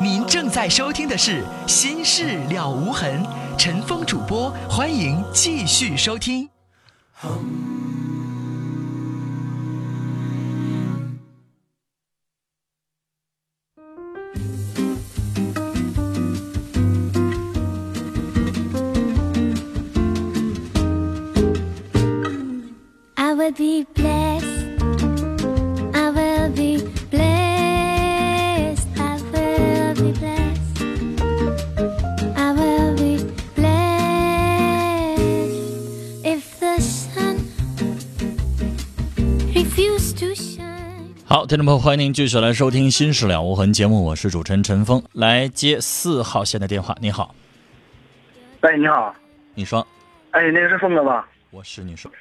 您正在收听的是《心事了无痕》，陈峰主播，欢迎继续收听。听众朋友，欢迎您继续来收听《新事了无痕》节目，我是主持人陈峰，来接四号线的电话。你好，哎，你好，你说，哎，那个是峰哥吧？我是你说，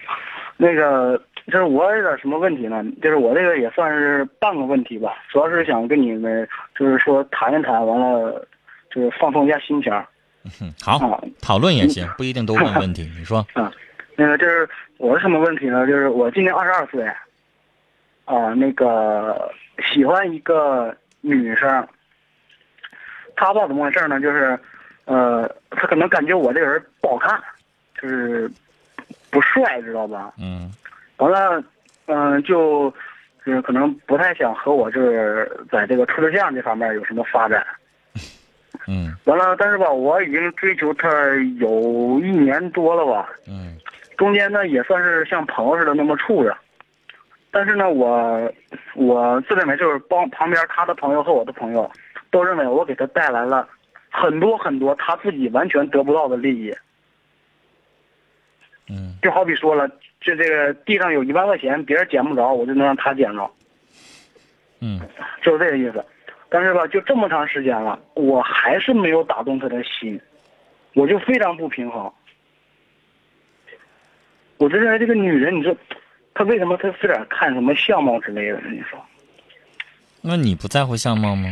那个就是我有点什么问题呢？就是我这个也算是半个问题吧，主要是想跟你们就是说谈一谈，完了就是放松一下心情嗯，好啊，讨论也行，不一定都问问题。你说，啊。那个就是我是什么问题呢？就是我今年二十二岁，啊，那个喜欢一个女生，她不知道怎么回事呢，就是呃，她可能感觉我这个人不好看，就是不帅，知道吧？嗯完了，嗯、就就是可能不太想和我就是在这个处对象这方面有什么发展。嗯完了，但是吧，我已经追求她有一年多了吧，嗯中间呢也算是像朋友似的那么处着。但是呢，我我自认为就是帮旁边他的朋友和我的朋友都认为我给他带来了很多很多他自己完全得不到的利益。嗯就好比说了，就这个地上有一万块钱，别人捡不着，我就能让他捡着。嗯就是这个意思。但是吧，就这么长时间了，我还是没有打动他的心，我就非常不平衡。我就认为这个女人，你说她为什么他非得看什么相貌之类的呢？你说那你不在乎相貌吗？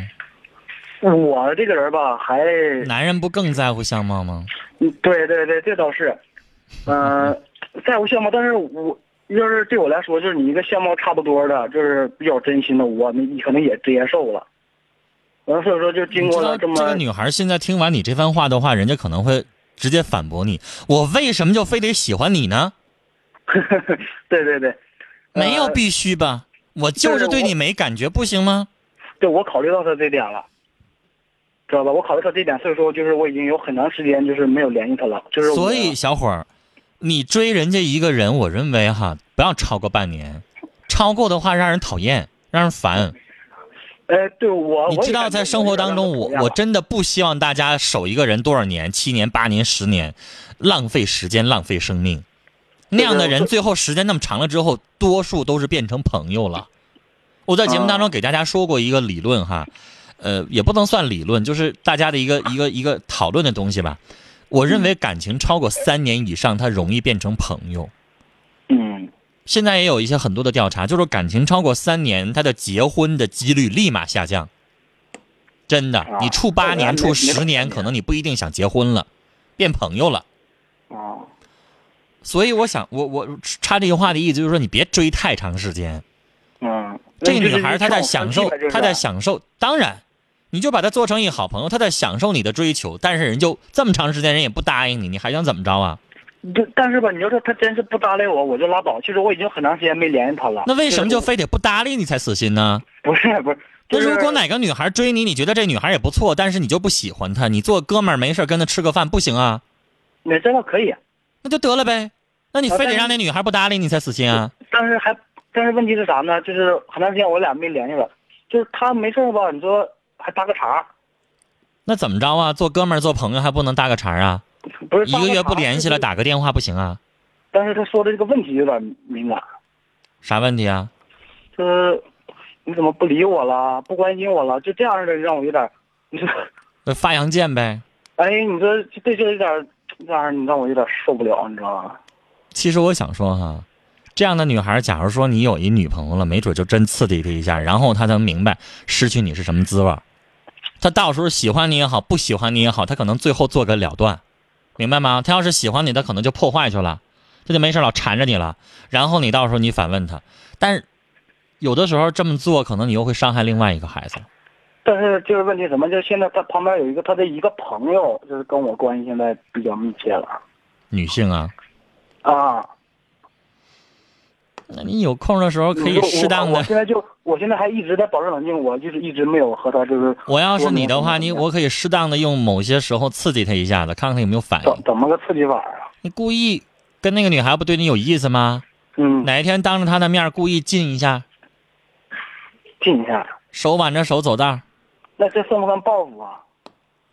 我这个人吧，还男人不更在乎相貌吗？嗯对对对，这倒是，嗯、在乎相貌，但是我要是对我来说，就是你一个相貌差不多的，就是比较真心的，我你可能也接受了。完了，所以说就经过了这么这个女孩现在听完你这番话的话，人家可能会直接反驳你：我为什么就非得喜欢你呢？对对对，没有呃必须吧？我就是对你没感觉，不行吗？对我考虑到他这点了，知道吧？我考虑到这点，所以说就是我已经有很长时间就是没有联系他了，就是所以小伙儿，你追人家一个人，我认为哈，不要超过半年，超过的话让人讨厌，让人烦。哎，对我你知道，在生活当中，我我真的不希望大家守一个人多少年，七年、八年、十年，浪费时间、浪费生命。那样的人，最后时间那么长了之后，多数都是变成朋友了。我在节目当中给大家说过一个理论哈，呃，也不能算理论，就是大家的一个一个一个讨论的东西吧。我认为感情超过三年以上，它容易变成朋友。嗯现在也有一些很多的调查，就是感情超过三年，他的结婚的几率立马下降。真的，你处八年、处十年，可能你不一定想结婚了，变朋友了。啊所以我想，我我插这句话的意思就是说，你别追太长时间。嗯，这个女孩她在享受，她在，享受，当然，你就把她做成一好朋友，她在享受你的追求，但是人就这么长时间，人也不答应你，你还想怎么着啊？对，但是吧，你要说她真是不搭理我，我就拉倒。其实我已经很长时间没联系她了。那为什么就就是非得不搭理你才死心呢？不是不是？那就是如果哪个女孩追你，你觉得这女孩也不错，但是你就不喜欢她，你做哥们儿没事跟她吃个饭不行啊？那这倒可以，那就得了呗。那你非得让那女孩不搭理你才死心啊？但是还但是问题是啥呢？就是很长时间我俩没联系了，就是他没事儿吧？你说还搭个茬，那怎么着啊？做哥们儿做朋友还不能搭个茬啊？不是一个月不联系了，打。个电话不行啊？但是他说的这个问题有点敏感，啥问题啊？就是你怎么不理我了，不关心我了，就这样式的让我有点，你说，那发扬剑呗。哎，你说这就有点这样，你让我有点受不了，你知道吗？其实我想说哈，这样的女孩，假如说你有一女朋友了，没准就真刺激她一下，然后她能明白失去你是什么滋味。她到时候喜欢你也好，不喜欢你也好，她可能最后做个了断，明白吗？她要是喜欢你，她可能就破坏去了，她就没事老缠着你了。然后你到时候你反问她，但是有的时候这么做，可能你又会伤害另外一个孩子。但是就是问题什么？就是现在他旁边有一个他的一个朋友，就是跟我关系现在比较密切了女性啊，啊。那你有空的时候可以适当的我我。现在就我现在还一直在保持冷静，我就是一直没有和他就是我要是你的话，你我可以适当的用某些时候刺激他一下子，看看他有没有反应。怎么个刺激法啊？你故意跟那个女孩不对你有意思吗？嗯，哪一天当着她的面故意近一下，近一下，手挽着手走道，那这算不算报复啊？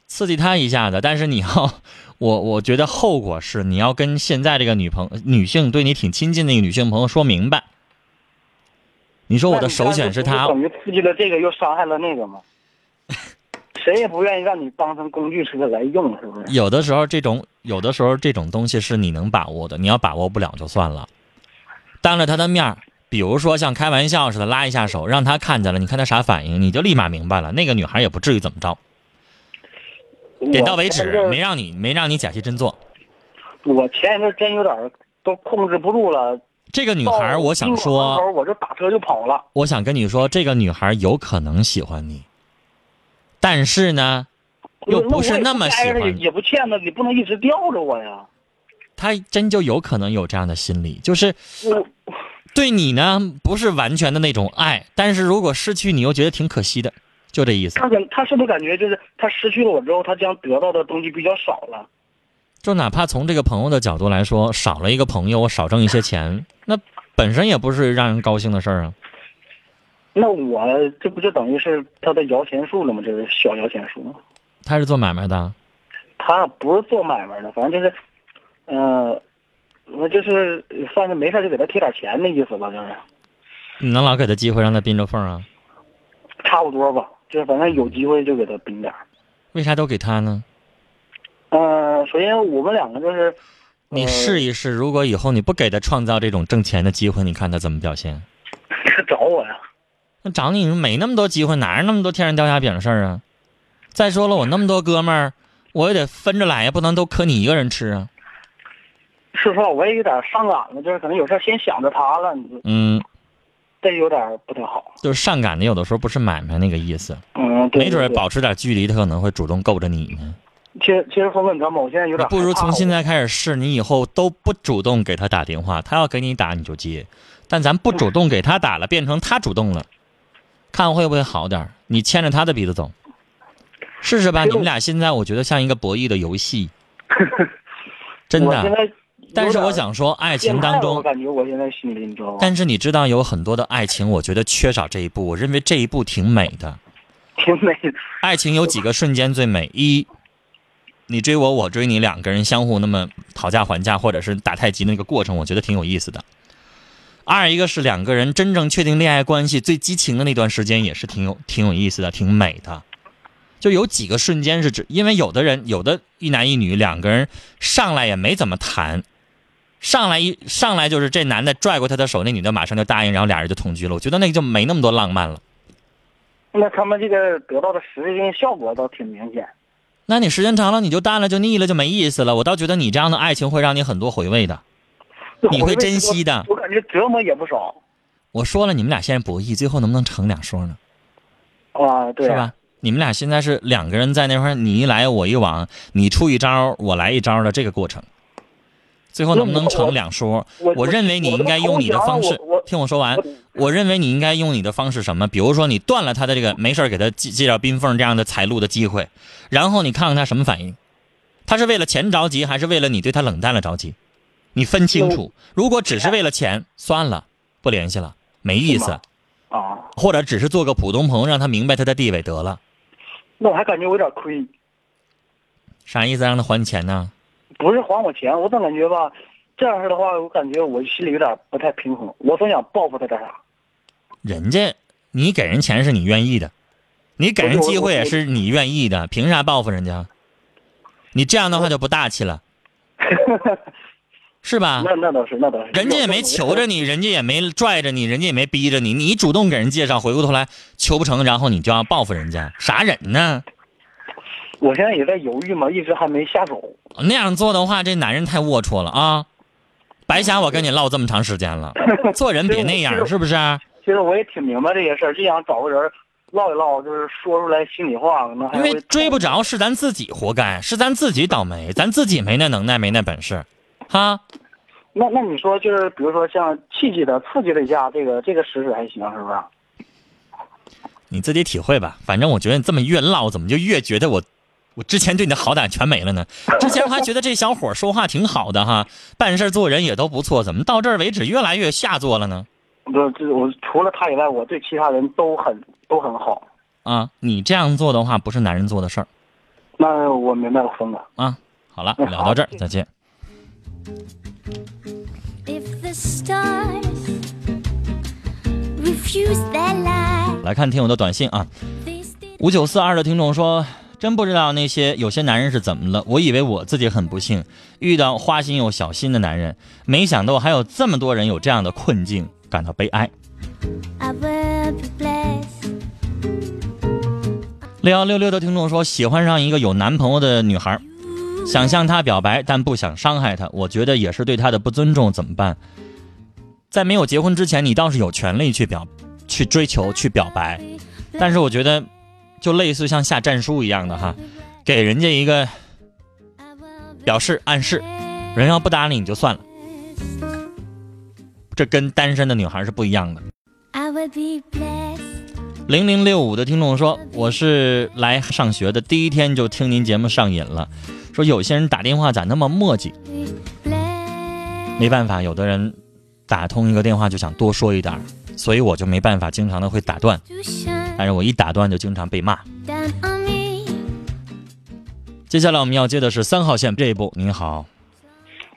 刺激他一下子。但是你要，我我觉得后果是你要跟现在这个女朋女性对你挺亲近的一个女性朋友说明白。你说我的首选是她那你这样，就等于刺激了这个，又伤害了那个吗？谁也不愿意让你当成工具车来用，是不是？有的时候这种有的时候这种东西是你能把握的，你要把握不了就算了。当着他的面儿，比如说像开玩笑似的拉一下手，让他看见了，你看他啥反应，你就立马明白了，那个女孩也不至于怎么着。点到为止，没让你没让你假戏真做。我前一阵真有点都控制不住了。这个女孩，我想说，我就打车就跑了。我想跟你说，这个女孩有可能喜欢你，但是呢，又不是那么喜欢你，也不欠的，你不能一直吊着我呀。她真就有可能有这样的心理，就是我对你呢不是完全的那种爱，但是如果失去你又觉得挺可惜的，就这意思。他感他是不是感觉就是他失去了我之后，他将得到的东西比较少了？就哪怕从这个朋友的角度来说，少了一个朋友，我少挣一些钱，那本身也不是让人高兴的事儿啊。那我这不就等于是他的摇钱树了吗？这是小摇钱树。他是做买卖的，他不是做买卖的，反正就是，呃，我就是反正没事就给他贴点钱的意思吧，就是你能老给他机会让他憋着缝啊？差不多吧。就是反正有机会就给他冰点儿。为啥都给他呢？呃，首先我们两个就是，你试一试，如果以后你不给他创造这种挣钱的机会，你看他怎么表现？他找我呀。那找你没那么多机会，哪有那么多天上掉馅饼的事儿啊？再说了，我那么多哥们儿，我也得分着来呀，不能都磕你一个人吃啊。说实话，我也有点上赶了，就是可能有事儿先想着他了，你就嗯，这有点不太好。就是上赶的，有的时候不是买卖那个意思，嗯，对没准保持点距离，他可能会主动够着你呢。其实其实峰哥，你知道吗？我现在有点不如从现在开始试，你以后都不主动给他打电话，他要给你打你就接，但咱不主动给他打了，变成他主动了，看会不会好点？你牵着他的鼻子走，试试吧。你们俩现在我觉得像一个博弈的游戏，真的。我现在有点但是我想说，爱情当中我中，感觉我现在心里，你知道吗？但是你知道有很多的爱情，我觉得缺少这一步。我认为这一步挺美的。挺美的。爱情有几个瞬间最美？一，你追我，我追你，两个人相互那么讨价还价，或者是打太极那个过程，我觉得挺有意思的。二一个是两个人真正确定恋爱关系最激情的那段时间，也是挺有挺有意思的，挺美的。就有几个瞬间是指，因为有的人有的一男一女两个人上来也没怎么谈，上来一上来就是这男的拽过他的手，那女的马上就答应，然后俩人就同居了。我觉得那个就没那么多浪漫了。那他们这个得到的实质性效果倒挺明显。那你时间长了，你就淡了，就腻了，就没意思了。我倒觉得你这样的爱情会让你很多回味的。你会珍惜的我感觉折磨也不少我说了，你们俩现在博弈，最后能不能成两说呢？啊，对是吧？你们俩现在是两个人在那块儿，你一来我一往，你出一招，我来一招的这个过程，最后能不能成两说？我我认为你应该用你的方式听我说完我。我认为你应该用你的方式什么？比如说你断了他的这个没事儿给他介介绍冰凤这样的财路的机会，然后你看看他什么反应，他是为了钱着急，还是为了你对他冷淡了着急？你分清楚。如果只是为了钱，算了，不联系了，没意思。啊，或者只是做个普通朋友，让他明白他的地位得了。那我还感觉我有点亏，啥意思？让他还你钱呢？不是还我钱，我总感觉吧，这样式的话，我感觉我心里有点不太平衡，我总想报复他点啥。人家你给人钱是你愿意的，你给人机会也是你愿意的，凭啥报复人家？你这样的话就不大气了，是吧？那那倒是，那倒是。人家也没求着你，人家也没拽着你，人家也没逼着你，你主动给人介绍，回过头来求不成，然后你就要报复人家，啥人呢？我现在也在犹豫嘛，一直还没下手。那样做的话，这男人太龌龊了啊！白瞎我跟你唠这么长时间了，做人别那样，是不是？其实我也挺明白这些事儿，就想找个人唠一唠，就是说出来心里话，可能还因为追不着是咱自己活该，是咱自己倒霉，咱自己没那能耐，没那本事，哈。那那你说就是比如说像刺激的刺激了一下，这个这个实施还行，是不是？你自己体会吧。反正我觉得你这么越唠，怎么就越觉得我，我之前对你的好感全没了呢？之前我还觉得这小伙说话挺好的哈，办事做人也都不错，怎么到这儿为止越来越下作了呢？不，这我除了他以外，我对其他人都很都很好。啊，你这样做的话，不是男人做的事儿那我明白了，峰哥。啊。好了，嗯聊到这儿，再见。来看听友的短信啊五九四二的听众说，真不知道那些有些男人是怎么了。我以为我自己很不幸，遇到花心又小心的男人，没想到还有这么多人有这样的困境，感到悲哀。六幺六六的听众说，喜欢上一个有男朋友的女孩，想向她表白，但不想伤害她，我觉得也是对她的不尊重，怎么办？在没有结婚之前，你倒是有权利去表、去追求、去表白，但是我觉得，就类似像下战书一样的哈，给人家一个表示暗示，人要不搭理你就算了，这跟单身的女孩是不一样的。零零六五的听众说，我是来上学的，第一天就听您节目上瘾了。说有些人打电话咋那么磨叽？没办法，有的人打通一个电话就想多说一点儿，所以我就没办法，经常的会打断。但是我一打断就经常被骂。接下来我们要接的是三号线这一步。您好，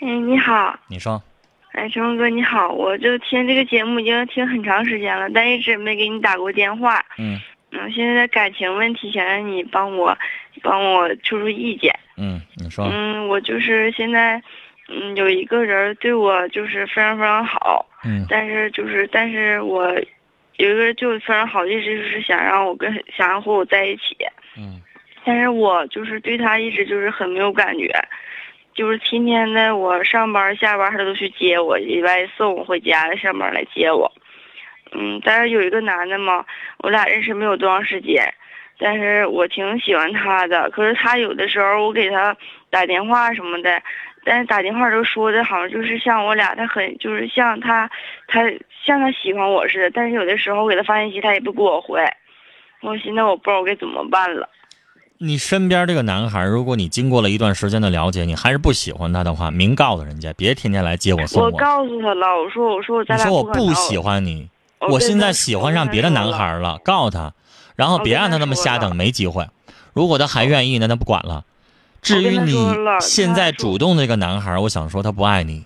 哎，你好，你说，哎，陈峰哥你好，我就听这个节目已经听很长时间了，但一直没给你打过电话。嗯嗯，现在的感情问题想让你帮我，帮我出出意见。嗯，你说，嗯，我就是现在，嗯，有一个人对我就是非常非常好，嗯但是就是，但是我有一个人对我非常好，一直就是想让我跟想要和我在一起，嗯但是我就是对他一直就是很没有感觉，就是天天的我上班下班他都去接我，礼拜送我回家，上班来接我。嗯，但是有一个男的嘛，我俩认识没有多长时间，但是我挺喜欢他的。可是他有的时候我给他打电话什么的，但是打电话都说的好像就是像我俩，他很就是像他，他像他喜欢我似的。但是有的时候我给他发信息，他也不给我回。我现在我不知道我该怎么办了。你身边这个男孩，如果你经过了一段时间的了解，你还是不喜欢他的话，明告诉人家，别天天来接我送我我。告诉他了，我说我说我咱俩你说我不喜，欢你，我我现在喜欢上别的男孩了，告诉他，然后别让他那么瞎等，没机会。如果他还愿意，那他不管了。至于你现在主动这个男孩，我想说他不爱你，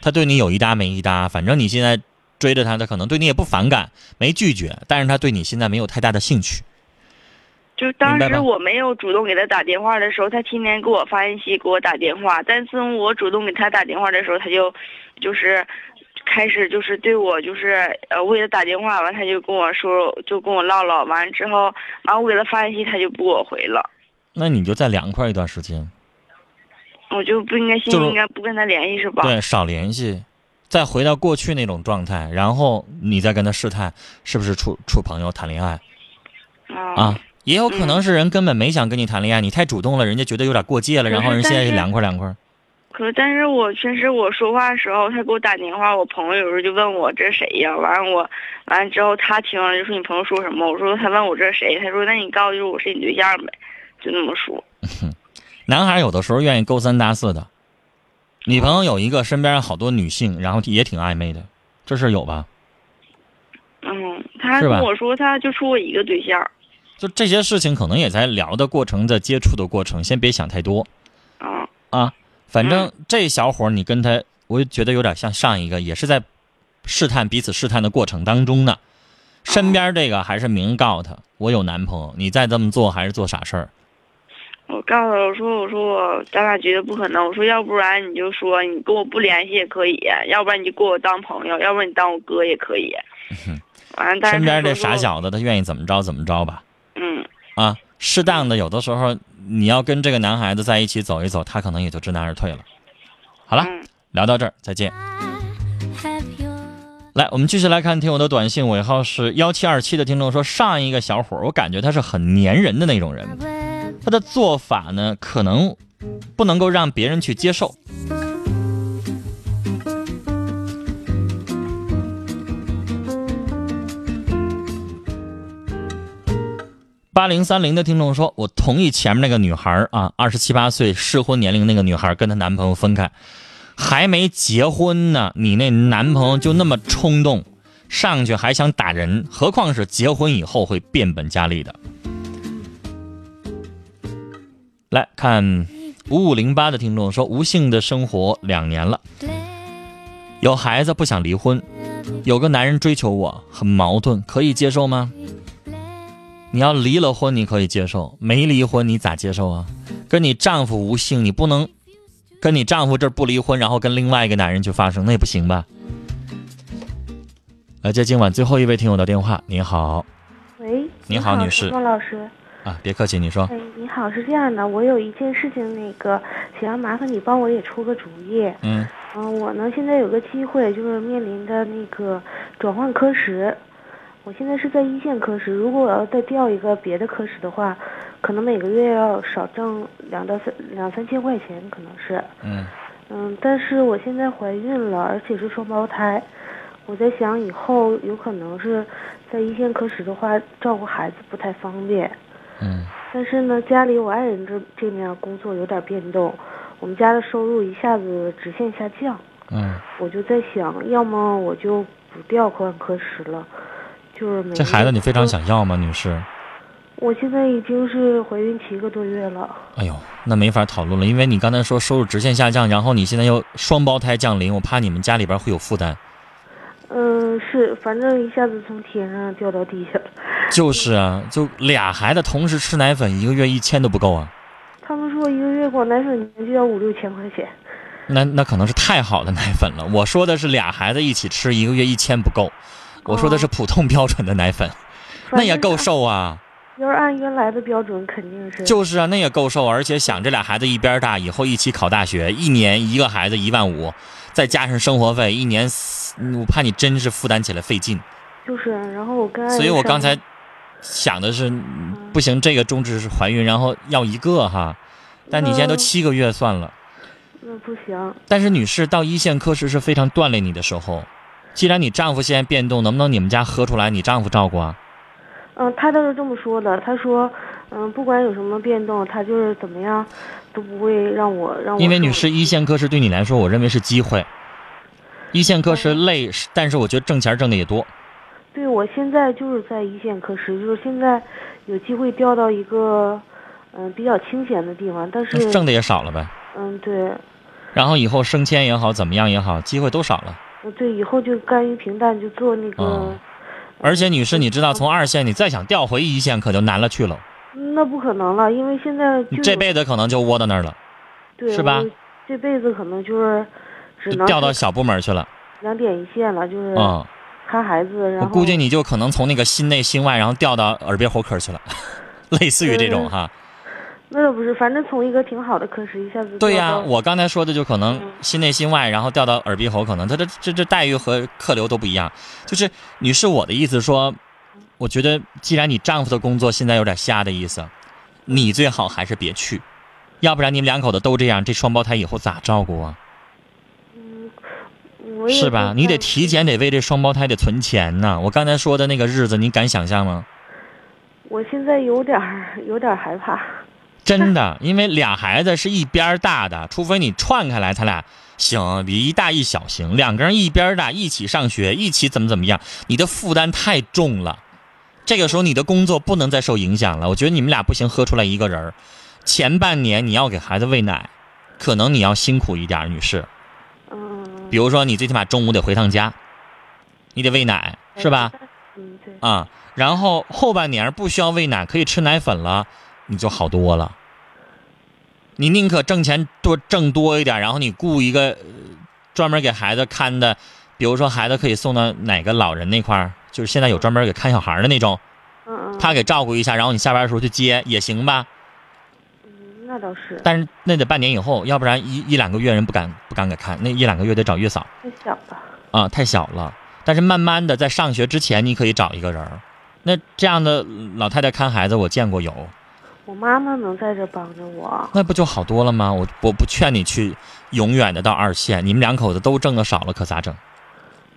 他对你有一搭没一搭，反正你现在追着他，他可能对你也不反感，没拒绝，但是他对你现在没有太大的兴趣。就当时我没有主动给他打电话的时候，他天天给我发信息，给我打电话。但自从我主动给他打电话的时候，他就就是开始就是对我就是呃，我给他打电话完，他就跟我说，就跟我唠唠。完了之后，完我给他发信息，他就不给我回了。那你就再凉快一段时间，我就不应该现就是在应该不跟他联系是吧？对，少联系，再回到过去那种状态，然后你再跟他试探是不是处处朋友谈恋爱。啊啊，也有可能是人根本没想跟你谈恋爱，你太主动了，人家觉得有点过界了，然后人现在就凉快凉快。可是，但是我确实我说话的时候，他给我打电话，我朋友有时候就问我这是谁呀？完了我完了之后，他听了就说你朋友说什么？我说他问我这是谁？他说那你告诉就是我是你对象呗，就那么说。男孩有的时候愿意勾三搭四的，女朋友有一个，身边好多女性，然后也挺暧昧的，这事儿有吧？嗯，他跟我说他就处过一个对象就这些事情，可能也在聊的过程，在接触的过程，先别想太多啊，啊。反正这小伙儿，你跟他，我觉得有点像上一个，也是在试探彼此试探的过程当中呢。身边这个还是明告他，我有男朋友，你再这么做还是做傻事儿。我告诉他我说我说我咱俩绝对不可能，我说要不然你就说你跟我不联系也可以，要不然你就给我当朋友，要不然你当我哥也可以。完了，但是身边这傻小子，他愿意怎么着怎么着吧。嗯。啊，适当的，有的时候你要跟这个男孩子在一起走一走，他可能也就知难而退了。好了，嗯聊到这儿，再见。来，我们继续来看听我的短信，尾号是幺七二七的听众说，上一个小伙儿，我感觉他是很粘人的那种人的做法呢，可能不能够让别人去接受。八零三零的听众说：“我同意前面那个女孩啊，二十七八岁适婚年龄那个女孩跟她男朋友分开，还没结婚呢，你那男朋友就那么冲动，上去还想打人，何况是结婚以后会变本加厉的。”来看五五零八的听众说：“无性的生活两年了有孩子不想离婚，有个男人追求我，很矛盾，可以接受吗？”你要离了婚，你可以接受；没离婚，你咋接受啊？跟你丈夫无性，你不能跟你丈夫这儿不离婚，然后跟另外一个男人去发生，那也不行吧？来接今晚最后一位听友的电话。你好喂，你好女士孟老师。啊，别客气，你说。哎，你好，是这样的，我有一件事情，那个想要麻烦你帮我也出个主意。嗯嗯、我呢现在有个机会，就是面临着那个转换科室。我现在是在一线科室，如果我要再调一个别的科室的话，可能每个月要少挣两到三两三千块钱，可能是。嗯嗯，但是我现在怀孕了，而且是双胞胎，我在想以后有可能是在一线科室的话，照顾孩子不太方便。嗯但是呢，家里我爱人这这面工作有点变动，我们家的收入一下子直线下降，嗯，我就在想，要么我就不调换科室了，就是每这孩子你非常，想要吗，女士？我现在已经是怀孕七个多月了，哎呦，那没法讨论了，因为你刚才说收入直线下降，然后你现在又双胞胎降临，我怕你们家里边会有负担。嗯，是，反正一下子从天上掉到地下了。就是啊，就俩孩子同时吃奶粉，一个月一千都不够啊。他们说一个月光奶粉钱就要五六千块钱，那那可能是太好的奶粉了。我说的是俩孩子一起吃，一个月一千不够。我说的是普通标准的奶粉，那也够瘦啊。要是按原来的标准，肯定是。就是啊，那也够受，而且想这俩孩子一边大，以后一起考大学，一年一个孩子一万五，再加上生活费，一年四，我怕你真是负担起来费劲。就是，然后我跟爱人所以我刚才想的是，嗯不行，这个终止是怀孕，然后要一个哈。但你现在都嗯七个月算了。那不行，但是女士到一线科室是非常锻炼你的时候。既然你丈夫现在变动，能不能你们家喝出来你丈夫照顾啊？嗯，他倒是这么说的，他说，嗯，不管有什么变动，他就是怎么样，都不会让我让我。因为女士，一线科室对你来说，我认为是机会。一线科室累，但是我觉得挣钱挣的也多。对我现在就是在一线科室，就是现在有机会调到一个，嗯，比较清闲的地方，但是，挣的也少了呗。嗯，对，然后以后升迁也好，怎么样也好，机会都少了。呃对，以后就甘于平淡，就做那个。嗯而且女士，你知道，从二线你再想调回一线，可就难了去了。那不可能了，因为现在这辈子可能就窝到那儿了，对是吧这辈子可能就是只能调到小部门去了。两点一线了，就是嗯，看孩子，然后我估计你就可能从那个心内心外，然后调到耳鼻喉科去了，类似于这种哈。那倒不是，反正从一个挺好的科室一下子对呀、我刚才说的就可能嗯心内心外，然后掉到耳鼻喉，可能他这这这待遇和客流都不一样。就是女士，我的意思说，我觉得既然你丈夫的工作现在有点瞎的意思，你最好还是别去，要不然你们两口子都这样，这双胞胎以后咋照顾啊？我也是吧？你得提前得为这双胞胎得存钱呢。我刚才说的那个日子，你敢想象吗？我现在有点儿有点儿害怕。真的，因为俩孩子是一边大的，除非你串开来，他俩行，比一大一小行，两个人一边大，一起上学，一起怎么怎么样，你的负担太重了。这个时候你的工作不能再受影响了。我觉得你们俩不行，喝出来一个人儿。前半年你要给孩子喂奶，可能你要辛苦一点，女士。嗯，比如说你最起码中午得回趟家，你得喂奶，是吧？？嗯，对。啊，然后后半年不需要喂奶，可以吃奶粉了，你就好多了。你宁可挣钱多挣多一点，然后你雇一个呃专门给孩子看的，比如说孩子可以送到哪个老人那块儿，就是现在有专门给看小孩的那种。他给照顾一下，然后你下班的时候去接也行吧。嗯，那倒是但是那得半年以后，要不然一一两个月人不敢不敢给看，那一两个月得找月嫂太小了。啊，太小了。但是慢慢的在上学之前，你可以找一个人儿。那这样的老太太看孩子，我见过有，我妈妈能在这帮着我。那不就好多了吗？我我不劝你去永远的到二线，你们两口子都挣的少了，可咋整？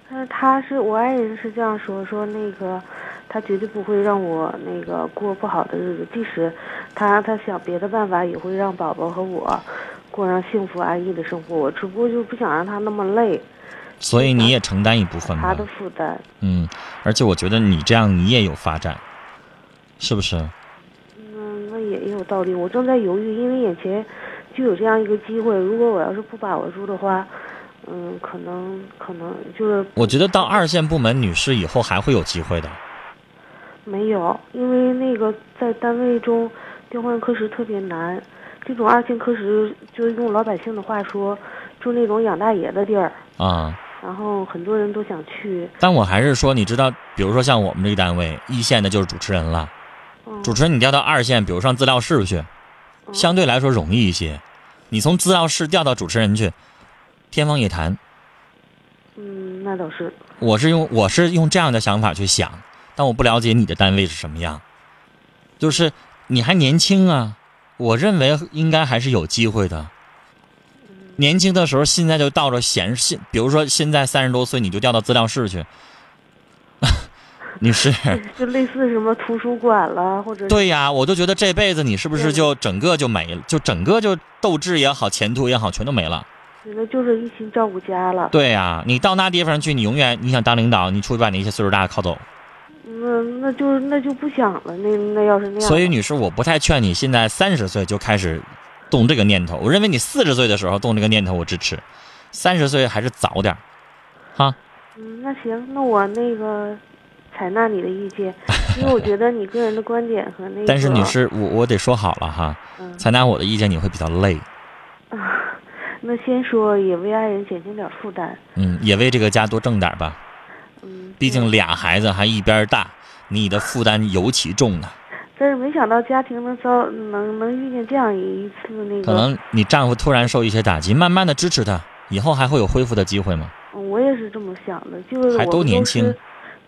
但是他是我爱人是这样说，说那个他绝对不会让我那个过不好的日子，即使他他想别的办法，也会让宝宝和我过上幸福安逸的生活。我只不过就不想让他那么累，所以你也承担一部分吧他的。负担。嗯，而且我觉得你这样你也有发展，是不是？也有道理。我正在犹豫，因为眼前就有这样一个机会，如果我要是不把握住的话，嗯，可能可能就是我觉得到二线部门，女士以后还会有机会的。没有，因为那个在单位中调换科室特别难，这种二线科室就是用老百姓的话说，就那种养大爷的地儿，啊、然后很多人都想去。但我还是说，你知道，比如说像我们这个单位，一线的就是主持人了。嗯，主持人你调到二线，比如上资料室去，相对来说容易一些。你从资料室调到主持人去，天方夜谭。嗯，那倒是。我是用我是用这样的想法去想，但我不了解你的单位是什么样。就是你还年轻啊，我认为应该还是有机会的。年轻的时候，现在就到了闲现，比如说现在三十多岁，你就调到资料室去，女士。就类似什么图书馆了，或者对呀，我就觉得这辈子你是不是就整个就没了，就整个就斗志也好，前途也好，全都没了。那就是一心照顾家了。对呀，你到那地方去，你永远你想当领导，你出去把那些岁数大的靠走。那那就那就不想了。那那要是那样，所以，女士，我不太劝你现在三十岁就开始动这个念头。我认为你四十岁的时候动这个念头，我支持；三十岁还是早点儿，哈。嗯，那行，那我那个采纳你的意见，因为我觉得你个人的观点和那个。但是，你是，我我得说好了哈，嗯采纳我的意见你会比较累，啊，那先说也为爱人减轻点负担。嗯，也为这个家多挣点吧。嗯，毕竟，俩孩子还一边大，你的负担尤其重呢。但是没想到家庭能遭能能遇见这样一次那个。可能你丈夫突然受一些打击，慢慢的支持他，以后还会有恢复的机会吗？嗯我也是这么想的，就是还都年轻是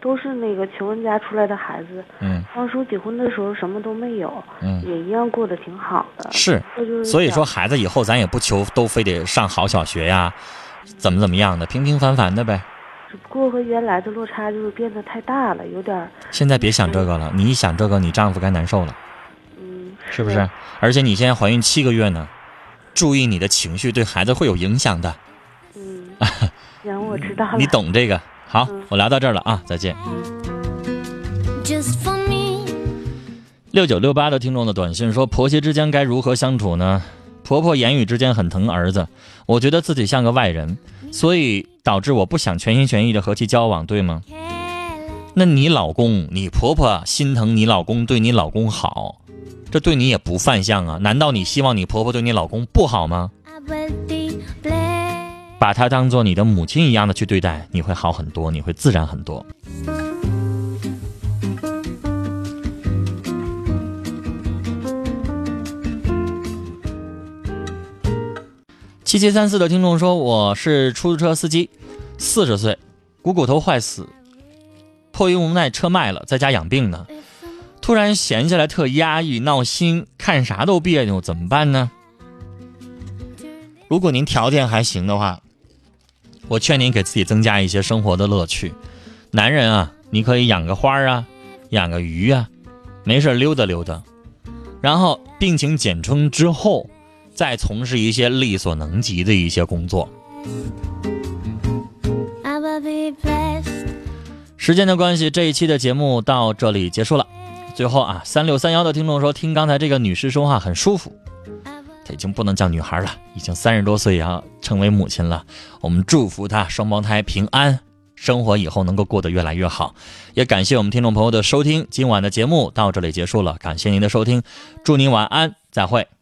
都是那个穷人家出来的孩子，嗯当初结婚的时候什么都没有，嗯，也一样过得挺好的。是。就是所以说，孩子以后咱也不求都非得上好小学呀，怎么怎么样的，平平凡凡的呗。只不过和原来的落差就是变得太大了，有点现在别想这个了，你一想这个，你丈夫该难受了，嗯，是不是？而且你现在怀孕七个月呢，注意你的情绪，对孩子会有影响的。嗯，行，我知道了。你懂这个。好嗯，我聊到这儿了啊，再见。just for me. 六九六八的听众的短信说：“婆媳之间该如何相处呢？婆婆言语之间很疼儿子，我觉得自己像个外人，所以导致我不想全心全意的和其交往，对吗？那你老公、你婆婆心疼你老公，对你老公好，这对你也不犯相啊？难道你希望你婆婆对你老公不好吗？把她当做你的母亲一样的去对待，你会好很多，你会自然很多。七七三四的听众说：“我是出租车司机，四十岁，股骨头坏死，迫于无奈车卖了，在家养病呢。突然闲下来特压抑、闹心，看啥都别扭，怎么办呢？如果您条件还行的话，我劝您给自己增加一些生活的乐趣。男人啊，你可以养个花啊，养个鱼啊，没事溜达溜达。然后病情减轻之后，再从事一些力所能及的一些工作。时间的关系，这一期的节目到这里结束了。最后啊，三六三幺的听众说，听刚才这个女士说话很舒服。她已经不能叫女孩了，已经三十多岁，也要成为母亲了。我们祝福她双胞胎平安，生活以后能够过得越来越好。也感谢我们听众朋友的收听，今晚的节目到这里结束了，感谢您的收听，祝您晚安，再会。